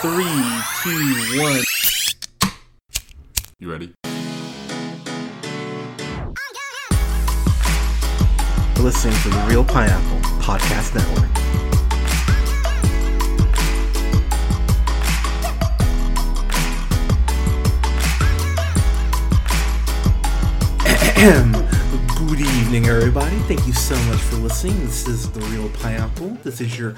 Three, two, one. You ready? Listening to the Reel Pineapple Podcast Network. Good evening, everybody. Thank you so much for listening. This is the Reel Pineapple. This is your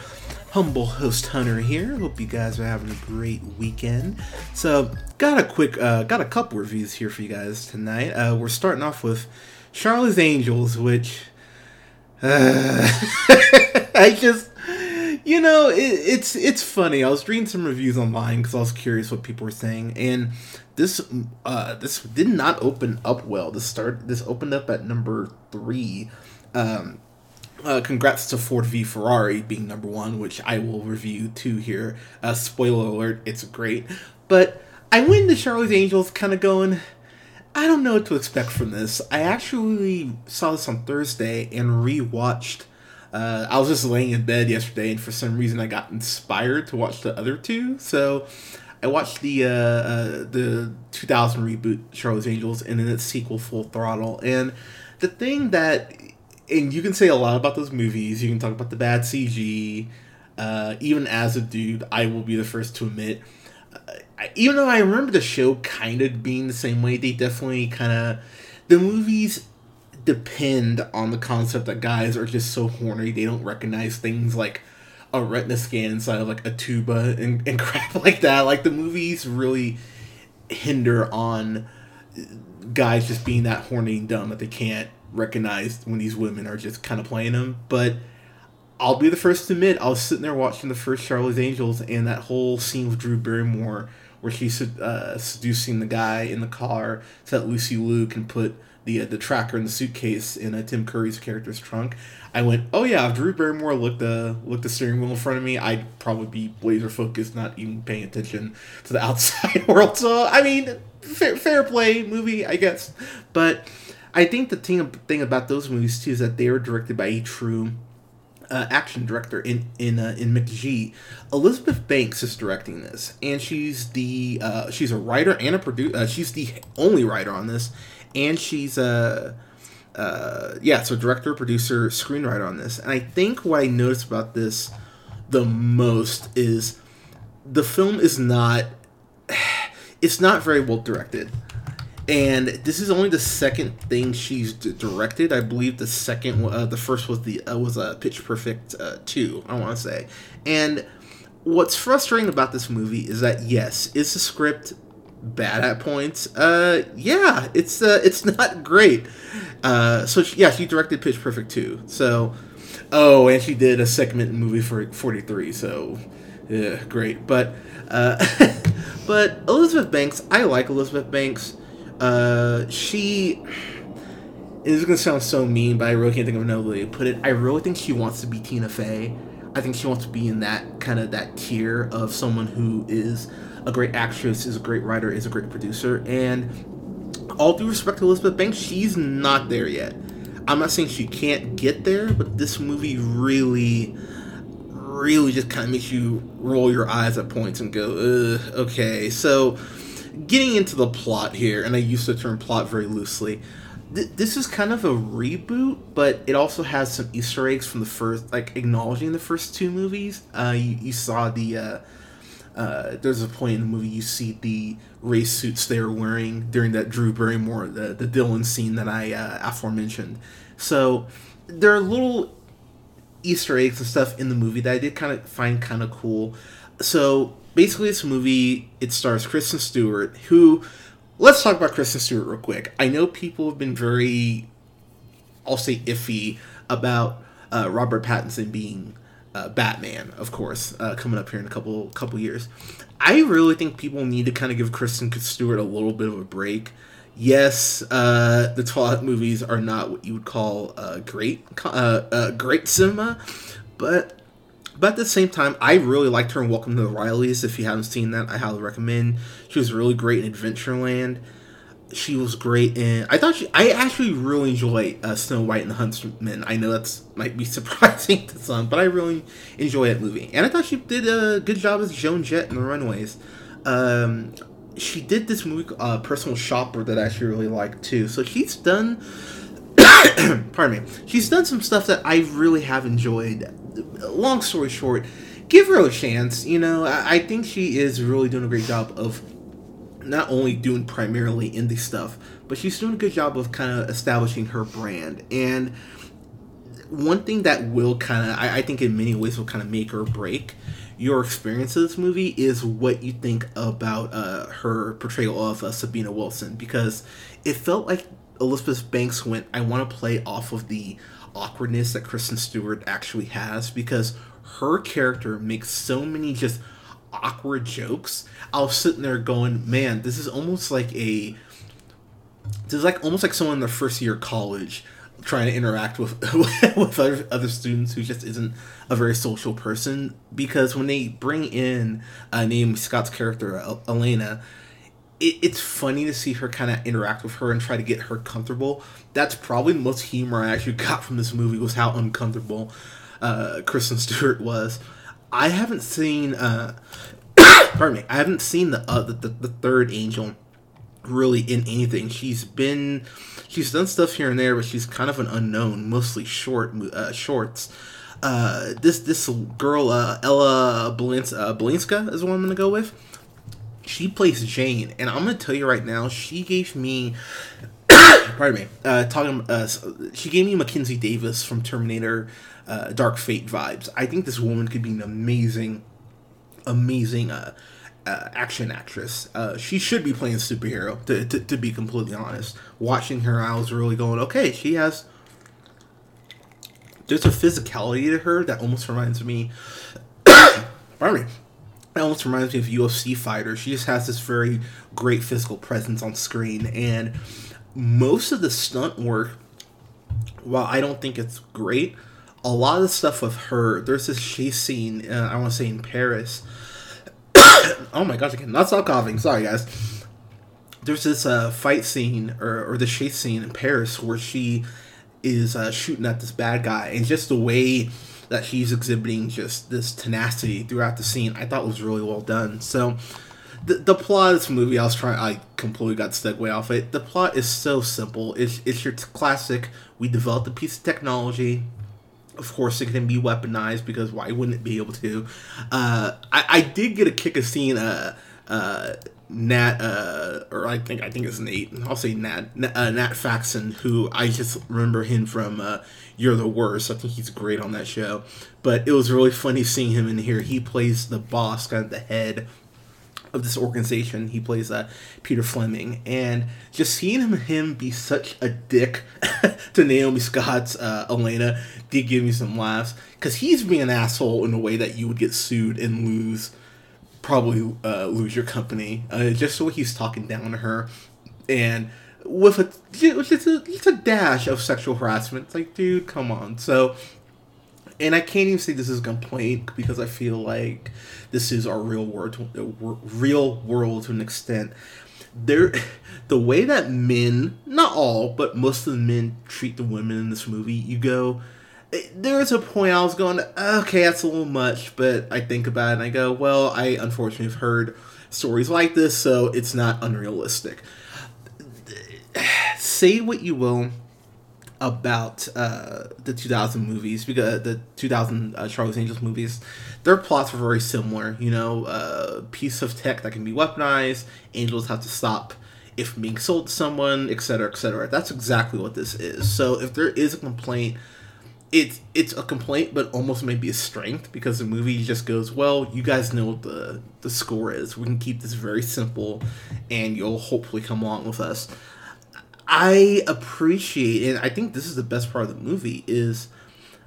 humble host Hunter here. Hope you guys are having a great weekend. So, got a quick, uh, got a couple reviews here for you guys tonight. Uh, we're starting off with Charlie's Angels, which uh, I just, you know, it, it's it's funny. I was reading some reviews online because I was curious what people were saying, and this uh, this did not open up well. This start this opened up at number three. Um, uh, congrats to Ford v Ferrari being number one, which I will review too here. Uh, spoiler alert, it's great. But I went to Charlie's Angels kind of going, I don't know what to expect from this. I actually saw this on Thursday and rewatched. Uh, I was just laying in bed yesterday, and for some reason, I got inspired to watch the other two. So I watched the uh, uh, the 2000 reboot Charlie's Angels and then its sequel Full Throttle. And the thing that, and you can say a lot about those movies. You can talk about the bad CG. Uh, even as a dude, I will be the first to admit. Uh, even though I remember the show kind of being the same way, they definitely kind of the movies depend on the concept that guys are just so horny they don't recognize things like a retina scan inside of like a tuba and, and crap like that. Like the movies really hinder on guys just being that horny and dumb that they can't recognize when these women are just kind of playing them. But I'll be the first to admit, I was sitting there watching the first Charlie's Angels and that whole scene with Drew Barrymore where she's uh, seducing the guy in the car so that Lucy Liu can put the uh, the tracker in the suitcase in uh, Tim Curry's character's trunk. I went, oh yeah, if Drew Barrymore looked the looked the steering wheel in front of me, I'd probably be laser focused, not even paying attention to the outside world. So I mean, fair, fair play movie, I guess. But I think the thing thing about those movies too is that they were directed by a true uh, action director in in uh, in McG. Elizabeth Banks is directing this, and she's the uh, she's a writer and a producer. Uh, she's the only writer on this, and she's a uh, yeah, so director, producer, screenwriter on this. And I think what I noticed about this the most is the film is not it's not very well directed. And this is only the second thing she's d- directed. I believe the second, uh, the first was the uh, was a uh, Pitch Perfect uh, two. I want to say, and what's frustrating about this movie is that yes, is the script bad at points? Uh, yeah, it's uh, it's not great. Uh, so she, yeah, she directed Pitch Perfect two. So, oh, and she did a segment movie for Forty Three. So, yeah, great. But, uh, but Elizabeth Banks, I like Elizabeth Banks. Uh, she. This is gonna sound so mean, but I really can't think of another way to put it. I really think she wants to be Tina Fey. I think she wants to be in that kind of that tier of someone who is a great actress, is a great writer, is a great producer, and all due respect to Elizabeth Banks, she's not there yet. I'm not saying she can't get there, but this movie really, really just kind of makes you roll your eyes at points and go, okay. So, getting into the plot here, and I use the term plot very loosely. Th- this is kind of a reboot, but it also has some Easter eggs from the first, like acknowledging the first two movies. Uh, you, you saw the uh, uh, there's a point in the movie you see the race suits they were wearing during that Drew Barrymore, the, the Dylan scene that I uh, aforementioned. So there are little Easter eggs and stuff in the movie that I did kind of find kind of cool. So basically, this movie it stars Kristen Stewart, who let's talk about Kristen Stewart real quick. I know people have been very, I'll say, iffy about uh, Robert Pattinson being uh, Batman, of course, uh, coming up here in a couple couple years. I really think people need to kind of give Kristen Stewart a little bit of a break. Yes, uh, the Twilight movies are not what you would call uh, great uh, uh, great cinema, but but at the same time, I really liked her in Welcome to the Rileys. If you haven't seen that, I highly recommend. She was really great in Adventureland. she was great in. I thought she. I actually really enjoy uh, Snow White and the Huntsman. I know that's might be surprising to some, but I really enjoy that movie. And I thought she did a good job as Joan Jett in The Runaways. Um, she did this movie, uh, Personal Shopper, that I actually really liked too. So she's done. pardon me. She's done some stuff that I really have enjoyed. Long story short, give her a chance. You know, I, I think she is really doing a great job of not only doing primarily indie stuff, but she's doing a good job of kind of establishing her brand. And one thing that will kind of, I, I, think in many ways will kind of make or break your experience of this movie is what you think about uh, her portrayal of uh, Sabina Wilson. Because it felt like Elizabeth Banks went, I want to play off of the awkwardness that Kristen Stewart actually has because her character makes so many just awkward jokes. I was sitting there going, man, this is almost like a this is like almost like someone in their first year of college trying to interact with with other, other students who just isn't a very social person because when they bring in uh, name Scott's character Elena it, it's funny to see her kind of interact with her and try to get her comfortable that's probably the most humor I actually got from this movie was how uncomfortable uh, Kristen Stewart was I haven't seen. Uh, pardon me. I haven't seen the, uh, the, the the third angel really in anything. She's been she's done stuff here and there, but she's kind of an unknown, mostly short uh, shorts. Uh, this this girl uh, Ella Belins- uh, Balinska is what I'm gonna go with. She plays Jane, and I'm gonna tell you right now, she gave me. pardon me. Uh, talking, uh, she gave me Mackenzie Davis from Terminator uh, Dark Fate vibes. I think this woman could be an amazing, amazing uh, uh, action actress. Uh, she should be playing superhero, to, to, to, be completely honest. Watching her, I was really going, okay, she has. There's a physicality to her that almost reminds me. pardon me. It almost reminds me of UFC fighter. She just has this very great physical presence on screen, and most of the stunt work, while I don't think it's great, a lot of the stuff with her. There's this chase scene. Uh, I want to say in Paris. oh my gosh! I cannot stop coughing. Sorry, guys. There's this uh, fight scene or, or the chase scene in Paris where she is uh, shooting at this bad guy, and just the way that she's exhibiting just this tenacity throughout the scene, I thought was really well done. So. The, the plot of this movie, I was trying, I completely got stuck way off it. The plot is so simple. It's, it's your classic. We developed a piece of technology of course it can be weaponized because why wouldn't it be able to uh, I, I did get a kick of seeing uh, uh, Nat uh, or I think I think it's Nate. I'll say Nat Nat, uh, Nat Faxon who I just remember him from uh, You're the Worst. I think he's great on that show. But it was really funny seeing him in here. He plays the boss kind of the head of this organization. He plays uh, Peter Fleming, and just seeing him, him be such a dick to Naomi Scott's uh, Elena did give me some laughs. Because he's being an asshole in a way that you would get sued and lose, probably uh, lose your company. Uh, just way he's talking down to her, and with a just a, just a dash of sexual harassment. It's like, dude, come on. So and I can't even say this is a complaint because I feel like this is our real world, real world to an extent. There, the way that men, not all, but most of the men treat the women in this movie, you go. There is a point I was going, okay, that's a little much, but I think about it and I go, well, I unfortunately have heard stories like this, so it's not unrealistic. Say what you will about uh, the 2000 movies because the 2000 uh, Charlie's Angels movies, their plots were very similar. You know, a uh, piece of tech that can be weaponized, angels have to stop if being sold to someone, etc., etc. That's exactly what this is. So if there is a complaint, it's it's a complaint, but almost maybe a strength because the movie just goes, well, you guys know what the the score is. We can keep this very simple, and you'll hopefully come along with us. I appreciate, and I think this is the best part of the movie is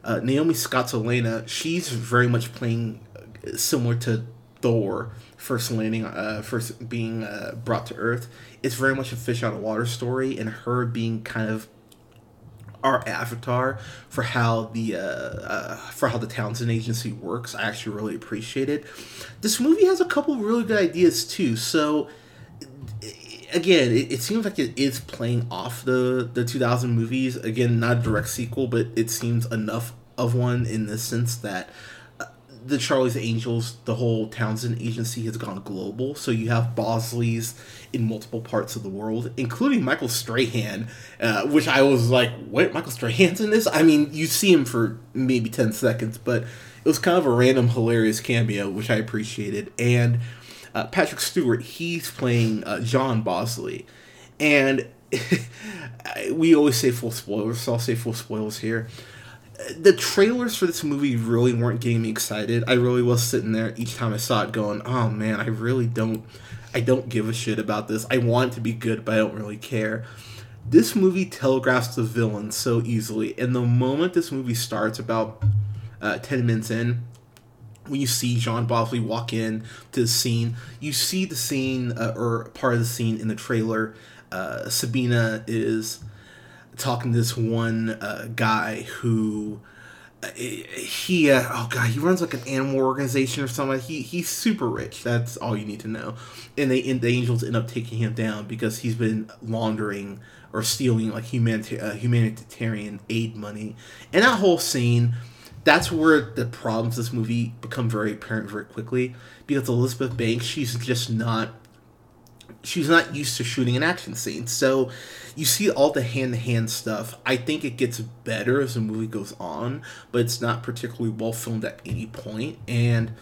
uh, Naomi Scott's Elena. She's very much playing uh, similar to Thor first landing, uh, first being uh, brought to Earth. It's very much a fish out of water story, and her being kind of our avatar for how the uh, uh, for how the Townsend agency works. I actually really appreciate it. This movie has a couple really good ideas too. So again, it, it, seems like it is playing off the the 2000 movies. Again, not a direct sequel, but it seems enough of one in the sense that the Charlie's Angels, the whole Townsend agency has gone global. So you have Bosleys in multiple parts of the world, including Michael Strahan, uh, which I was like, wait, Michael Strahan's in this? I mean, you see him for maybe 10 seconds, but it was kind of a random, hilarious cameo, which I appreciated. And uh, Patrick Stewart, he's playing uh, John Bosley. And we always say full spoilers, so I'll say full spoilers here. The trailers for this movie really weren't getting me excited. I really was sitting there each time I saw it going, oh man, I really don't I don't give a shit about this. I want it to be good, but I don't really care. This movie telegraphs the villain so easily, and the moment this movie starts, about uh, 10 minutes in, when you see John Bosley walk in to the scene, you see the scene uh, or part of the scene in the trailer. Uh, Sabina is talking to this one uh, guy who uh, he uh, oh god he runs like an animal organization or something. He he's super rich. That's all you need to know. And they and the angels end up taking him down because he's been laundering or stealing like humanita- uh, humanitarian aid money. And that whole scene that's where the problems of this movie become very apparent very quickly because Elizabeth Banks she's just not she's not used to shooting an action scene. So you see all the hand to hand stuff. I think it gets better as the movie goes on, but it's not particularly well filmed at any point. And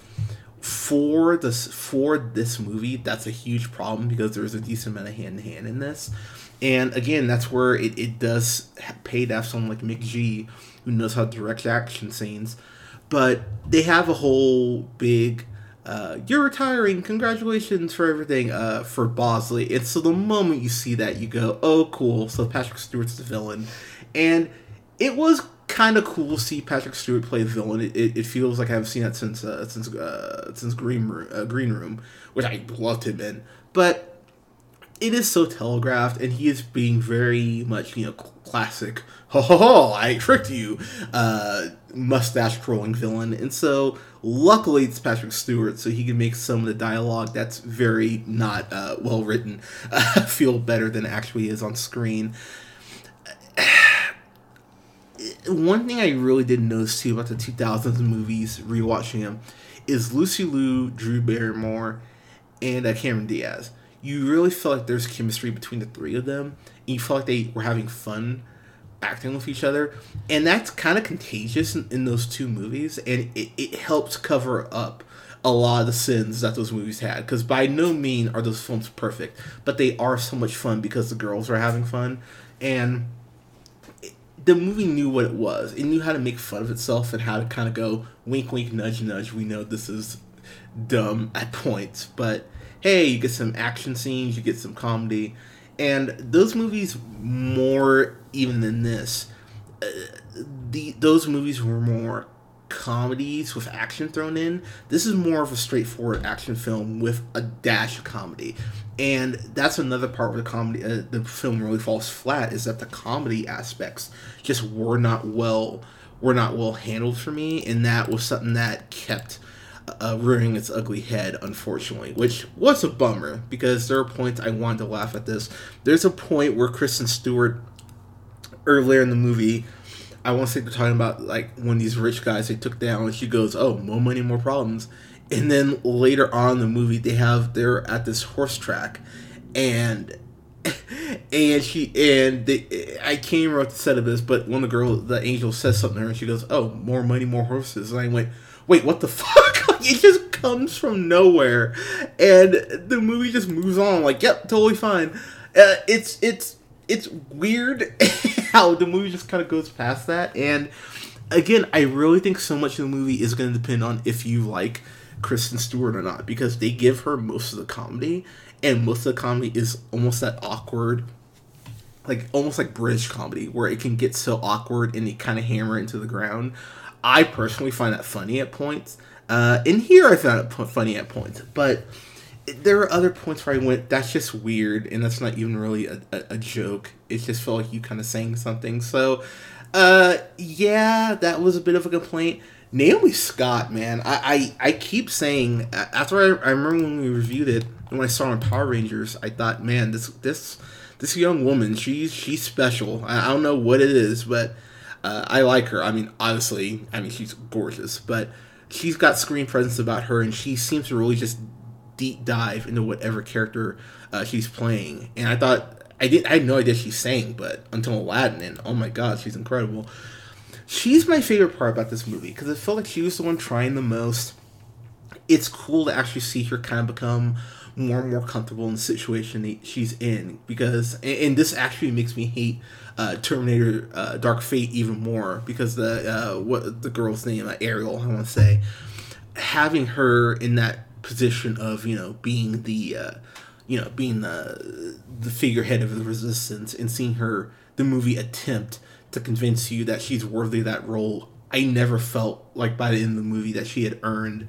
for this for this movie, that's a huge problem because there's a decent amount of hand to hand in this. And again, that's where it, it does pay to have someone like McG who knows how to direct action scenes. But they have a whole big, uh, you're retiring, congratulations for everything, uh, for Bosley. And so the moment you see that, you go, oh, cool, so Patrick Stewart's the villain. And it was kind of cool to see Patrick Stewart play the villain. It, it, it feels like I haven't seen that since uh, since uh, since Green Room, uh, Green Room, which I loved him in. But it is so telegraphed, and he is being very much, you know, classic, ho ho ho, I tricked you, mustache twirling villain. And so, luckily, it's Patrick Stewart, so he can make some of the dialogue that's very not uh, well written uh, feel better than actually is on screen. One thing I really did notice too about the 2000s movies, rewatching them, is Lucy Liu, Drew Barrymore, and uh, Cameron Diaz you really feel like there's chemistry between the three of them. And you feel like they were having fun acting with each other. And that's kind of contagious in, in, those two movies. And it, it helps cover up a lot of the sins that those movies had. Because by no means are those films perfect, but they are so much fun because the girls are having fun. And the movie knew what it was. It knew how to make fun of itself and how to kind of go wink, wink, nudge, nudge. We know this is dumb at points, but hey, you get some action scenes, you get some comedy, and those movies more even than this. Uh, the those movies were more comedies with action thrown in. This is more of a straightforward action film with a dash of comedy, and that's another part where the comedy, uh, the film really falls flat. Is that the comedy aspects just were not well were not well handled for me, and that was something that kept uh, rearing its ugly head, unfortunately, which was a bummer because there are points I wanted to laugh at this. There's a point where Kristen Stewart, earlier in the movie, I want to say they're talking about like when these rich guys they took down, and she goes, "Oh, more money, more problems." And then later on the movie, they have they're at this horse track, and and she and they, I can't remember the set of this, but when the girl, the angel, says something to her, and she goes, "Oh, more money, more horses," and I went, "Wait, what the fuck?" it just comes from nowhere, and the movie just moves on. Like, yep, totally fine. Uh, it's it's it's weird how the movie just kind of goes past that. And again, I really think so much of the movie is going to depend on if you like Kristen Stewart or not, because they give her most of the comedy, and most of the comedy is almost that awkward like almost like British comedy where it can get so awkward and they kind of hammer it into the ground. I personally find that funny at points. Uh, in here, I found it funny at points, but there are other points where I went, that's just weird, and that's not even really a, a, a joke. It just felt like you kind of saying something. So, uh, yeah, that was a bit of a complaint. Naomi Scott, man, I, I, I keep saying after I, I remember when we reviewed it when I saw her on Power Rangers, I thought, man, this this this young woman, she's she's special. I, I don't know what it is, but uh, I like her. I mean, obviously, I mean she's gorgeous, but she's got screen presence about her, and she seems to really just deep dive into whatever character uh, she's playing. And I thought I did I had no idea she sang, but until Aladdin, and oh my god, she's incredible. She's my favorite part about this movie because it felt like she was the one trying the most. It's cool to actually see her kind of become more and more comfortable in the situation she's in because and this actually makes me hate uh, Terminator uh, Dark Fate even more because the uh, what the girl's name uh, Ariel I want to say having her in that position of you know being the uh, you know being the the figurehead of the resistance and seeing her the movie attempt to convince you that she's worthy of that role I never felt like by the end of the movie that she had earned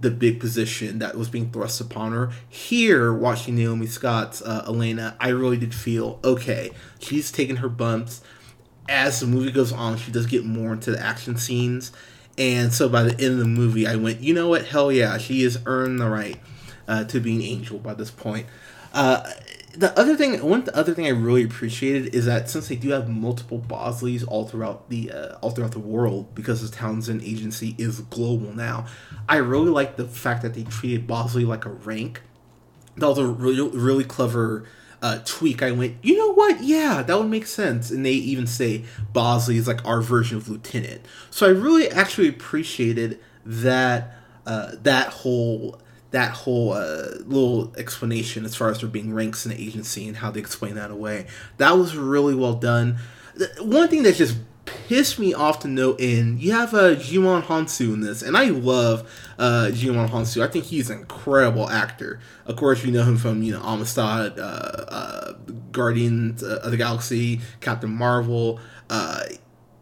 the big position that was being thrust upon her. Here, watching Naomi Scott's uh, Elena, I really did feel okay. She's taking her bumps. As the movie goes on, she does get more into the action scenes. And so by the end of the movie, I went, you know what? Hell yeah, she has earned the right uh, to being angel by this point. Uh, the other thing, one the other thing I really appreciated is that since they do have multiple Bosleys all throughout the uh, all throughout the world, because the Townsend agency is global now, I really like the fact that they treated Bosley like a rank. That was a really really clever uh, tweak. I went, you know what? Yeah, that would make sense. And they even say Bosley is like our version of lieutenant. So I really actually appreciated that uh, that whole that whole uh, little explanation as far as there being ranks in the agency and how they explain that away. That was really well done. One thing that just pissed me off to no end, you have uh, Djimon Hounsou in this, and I love uh, Djimon Hounsou. I think he's an incredible actor. Of course, you know him from you know Amistad, uh, uh, Guardians of the Galaxy, Captain Marvel. Uh,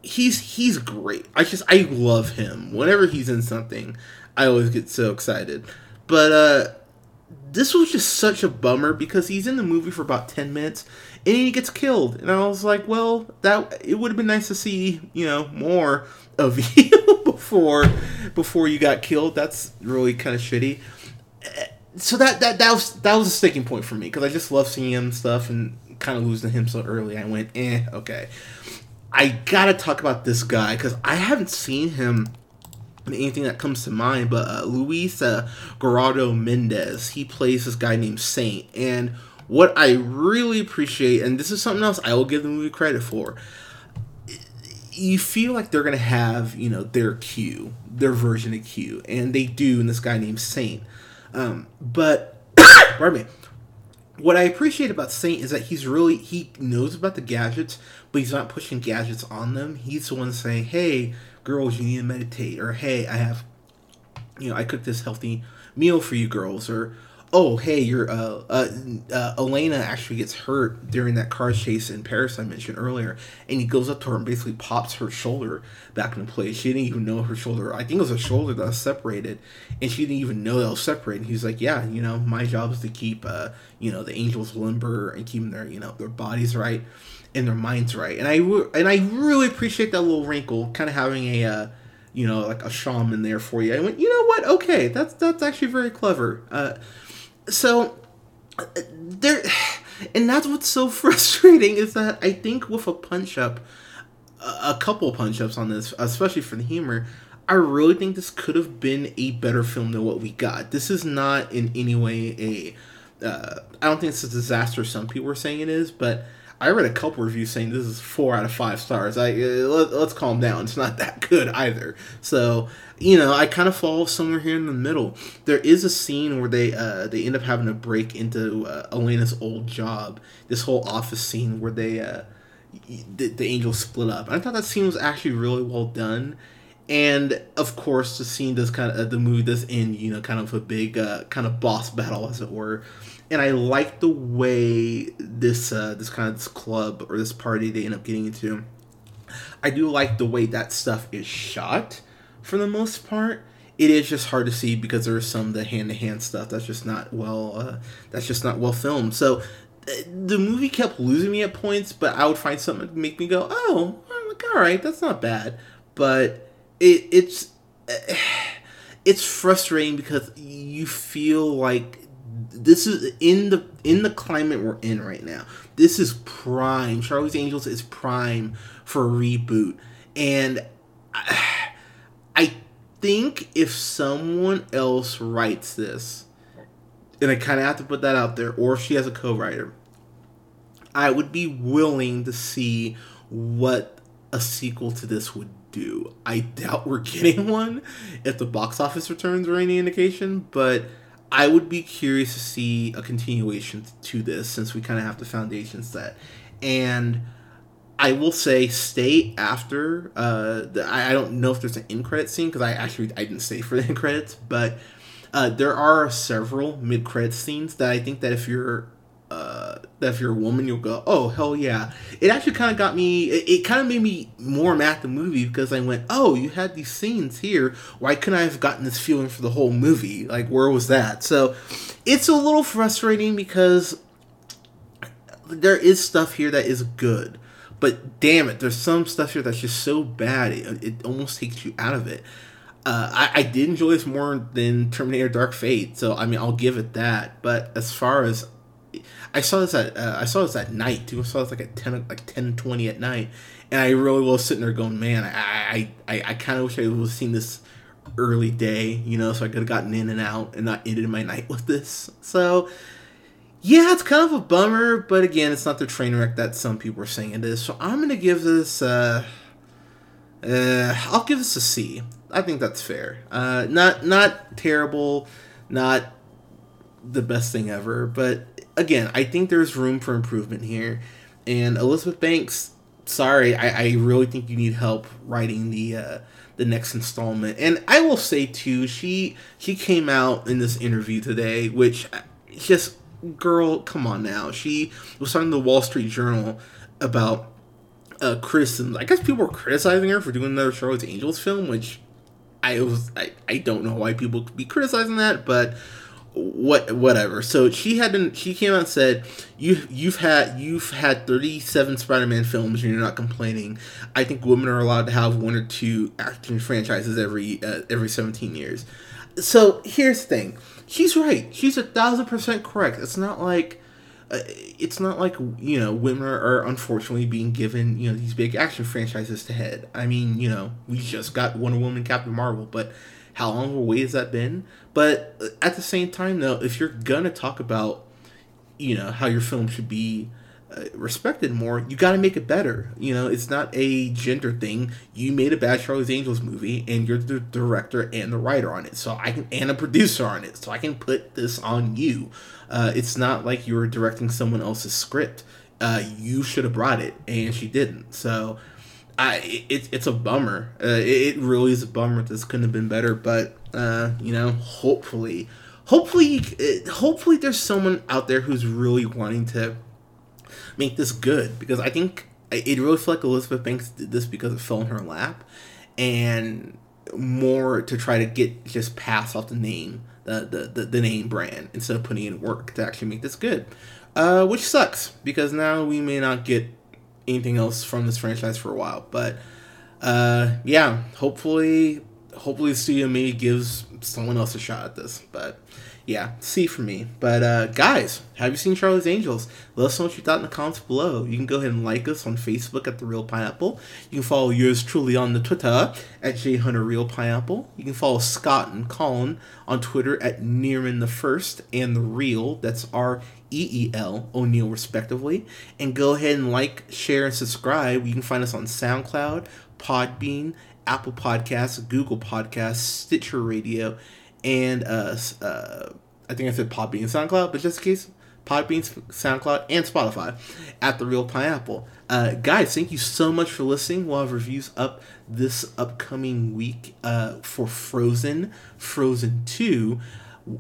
he's he's great. I just I love him. Whenever he's in something, I always get so excited. But uh, this was just such a bummer because he's in the movie for about 10 minutes and he gets killed. And I was like, well, that it would have been nice to see, you know, more of you before before you got killed. That's really kind of shitty. So that that that was that was a sticking point for me because I just love seeing him stuff and kind of losing him so early. I went, eh, okay. I gotta talk about this guy because I haven't seen him anything that comes to mind, but uh, Luis uh, Gerardo Mendez, he plays this guy named Saint. And what I really appreciate, and this is something else I will give the movie credit for, you feel like they're going to have, you know, their Q, their version of Q. And they do in this guy named Saint. Um, but, pardon me. What I appreciate about Saint is that he's really, he knows about the gadgets, but he's not pushing gadgets on them. He's the one saying, hey, girls, you need to meditate, or hey, I have, you know, I cooked this healthy meal for you girls, or oh, hey, your uh, uh, uh, Elena actually gets hurt during that car chase in Paris I mentioned earlier, and he goes up to her and basically pops her shoulder back into place. She didn't even know her shoulder. I think it was a shoulder that was separated, and she didn't even know that was separated. He's like, yeah, you know, my job is to keep, uh, you know, the angels limber and keeping their, you know, their bodies right in their minds right. And I and I really appreciate that little wrinkle, kind of having a uh, you know like a shaman there for you. I went, you know what? Okay, that's that's actually very clever. Uh, so there, and that's what's so frustrating is that I think with a punch up, a couple punch ups on this, especially for the humor. I really think this could have been a better film than what we got. This is not in any way a. Uh, I don't think it's a disaster. Some people are saying it is, but I read a couple reviews saying this is four out of five stars. I uh, let, us calm down. It's not that good either. So you know, I kind of fall somewhere here in the middle. There is a scene where they uh, they end up having to break into uh, Elena's old job. This whole office scene where they uh, the, the angels split up. I thought that scene was actually really well done. And of course, the scene does kind of the movie does end, you know, kind of a big uh, kind of boss battle, as it were and I like the way this uh, this kind of this club or this party they end up getting into. I do like the way that stuff is shot for the most part. It is just hard to see because there's some the hand to hand stuff that's just not well uh, that's just not well filmed. So uh, the movie kept losing me at points, but I would find something to make me go, "Oh, like all right, that's not bad." But it it's it's frustrating because you feel like this is in the in the climate we're in right now. This is prime. Charlie's Angels is prime for a reboot, and I, I think if someone else writes this, and I kind of have to put that out there, or if she has a co-writer, I would be willing to see what a sequel to this would do. I doubt we're getting one if the box office returns are any indication, but I would be curious to see a continuation to this since we kind of have the foundation set. And I will say, stay after. Uh, the, I, I don't know if there's an in credit scene because I actually I didn't stay for the in credits, but uh, there are several mid credit scenes that I think that if you're uh, that if you're a woman, you'll go, oh hell yeah! It actually kind of got me. It, it kind of made me more mad at the movie because I went, oh, you had these scenes here. Why couldn't I have gotten this feeling for the whole movie? Like, where was that? So, it's a little frustrating because there is stuff here that is good, but damn it, there's some stuff here that's just so bad it, it almost takes you out of it. Uh, I, I did enjoy this more than Terminator Dark Fate, so I mean I'll give it that. But as far as I saw this at uh, I saw this at night too. I saw this like at ten like ten twenty at night, and I really was sitting there going, man, I I, I, I kind of wish I would have seen this early day, you know, so I could have gotten in and out and not ended my night with this. So yeah, it's kind of a bummer, but again, it's not the train wreck that some people are saying it is. So I'm gonna give this. Uh, uh, I'll give this a C. I think that's fair. Uh, not not terrible, not the best thing ever, but again, I think there's room for improvement here. And Elizabeth Banks, sorry, I, I really think you need help writing the uh, the next installment. And I will say too, she she came out in this interview today, which uh, just girl, come on now. She was talking to the Wall Street Journal about uh, criticism. I guess people were criticizing her for doing another Charlotte's Angels film, which I was I, I don't know why people could be criticizing that, but what whatever. So she had been she came out and said you you've had you've had 37 Spider-Man films and you're not complaining. I think women are allowed to have one or two action franchises every uh, every 17 years. So here's the thing. She's right. She's a thousand percent correct. It's not like uh, it's not like you know women are, are, unfortunately being given you know these big action franchises to head. I mean you know we just got Wonder Woman, Captain Marvel, but how long of a wait has that been? But uh, at the same time, though, if you're gonna talk about, you know, how your film should be uh, respected more, you got to make it better. You know, it's not a gender thing. You made a bad Charlie's Angels movie, and you're the director and the writer on it, so I can and a producer on it, so I can put this on you. Uh, it's not like you were directing someone else's script. Uh, you should have brought it, and she didn't. So I it, it's a bummer. Uh, it, it, really is a bummer. This couldn't have been better, but uh, you know, hopefully, hopefully, uh, hopefully, there's someone out there who's really wanting to make this good because I think it really felt like Elizabeth Banks did this because it fell in her lap, and more to try to get just pass off the name, the the, the, the name brand instead of putting in work to actually make this good. Uh, which sucks because now we may not get anything else from this franchise for a while. But uh, yeah, hopefully, hopefully, studio maybe gives someone else a shot at this. But yeah, C for me. But uh, guys, have you seen Charlie's Angels? Let us know what you thought in the comments below. You can go ahead and like us on Facebook at The Reel Pineapple. You can follow yours truly on the Twitter at JHunterReelPineapple. You can follow Scott and Colin on Twitter at Nearman the First and The Reel. That's R E E L O'Neill, respectively. And go ahead and like, share, and subscribe. You can find us on SoundCloud, Podbean, Apple Podcasts, Google Podcasts, Stitcher Radio, and uh, uh, I think I said Podbean SoundCloud, but just in case, Podbean, SoundCloud, and Spotify at The Reel Pineapple. Uh, guys, thank you so much for listening. We'll have reviews up this upcoming week uh, for Frozen, Frozen 2,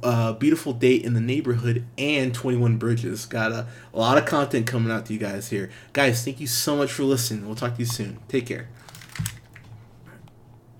uh, Beautiful Day in the Neighborhood, and 21 Bridges. Got a, a lot of content coming out to you guys here. Guys, thank you so much for listening. We'll talk to you soon. Take care.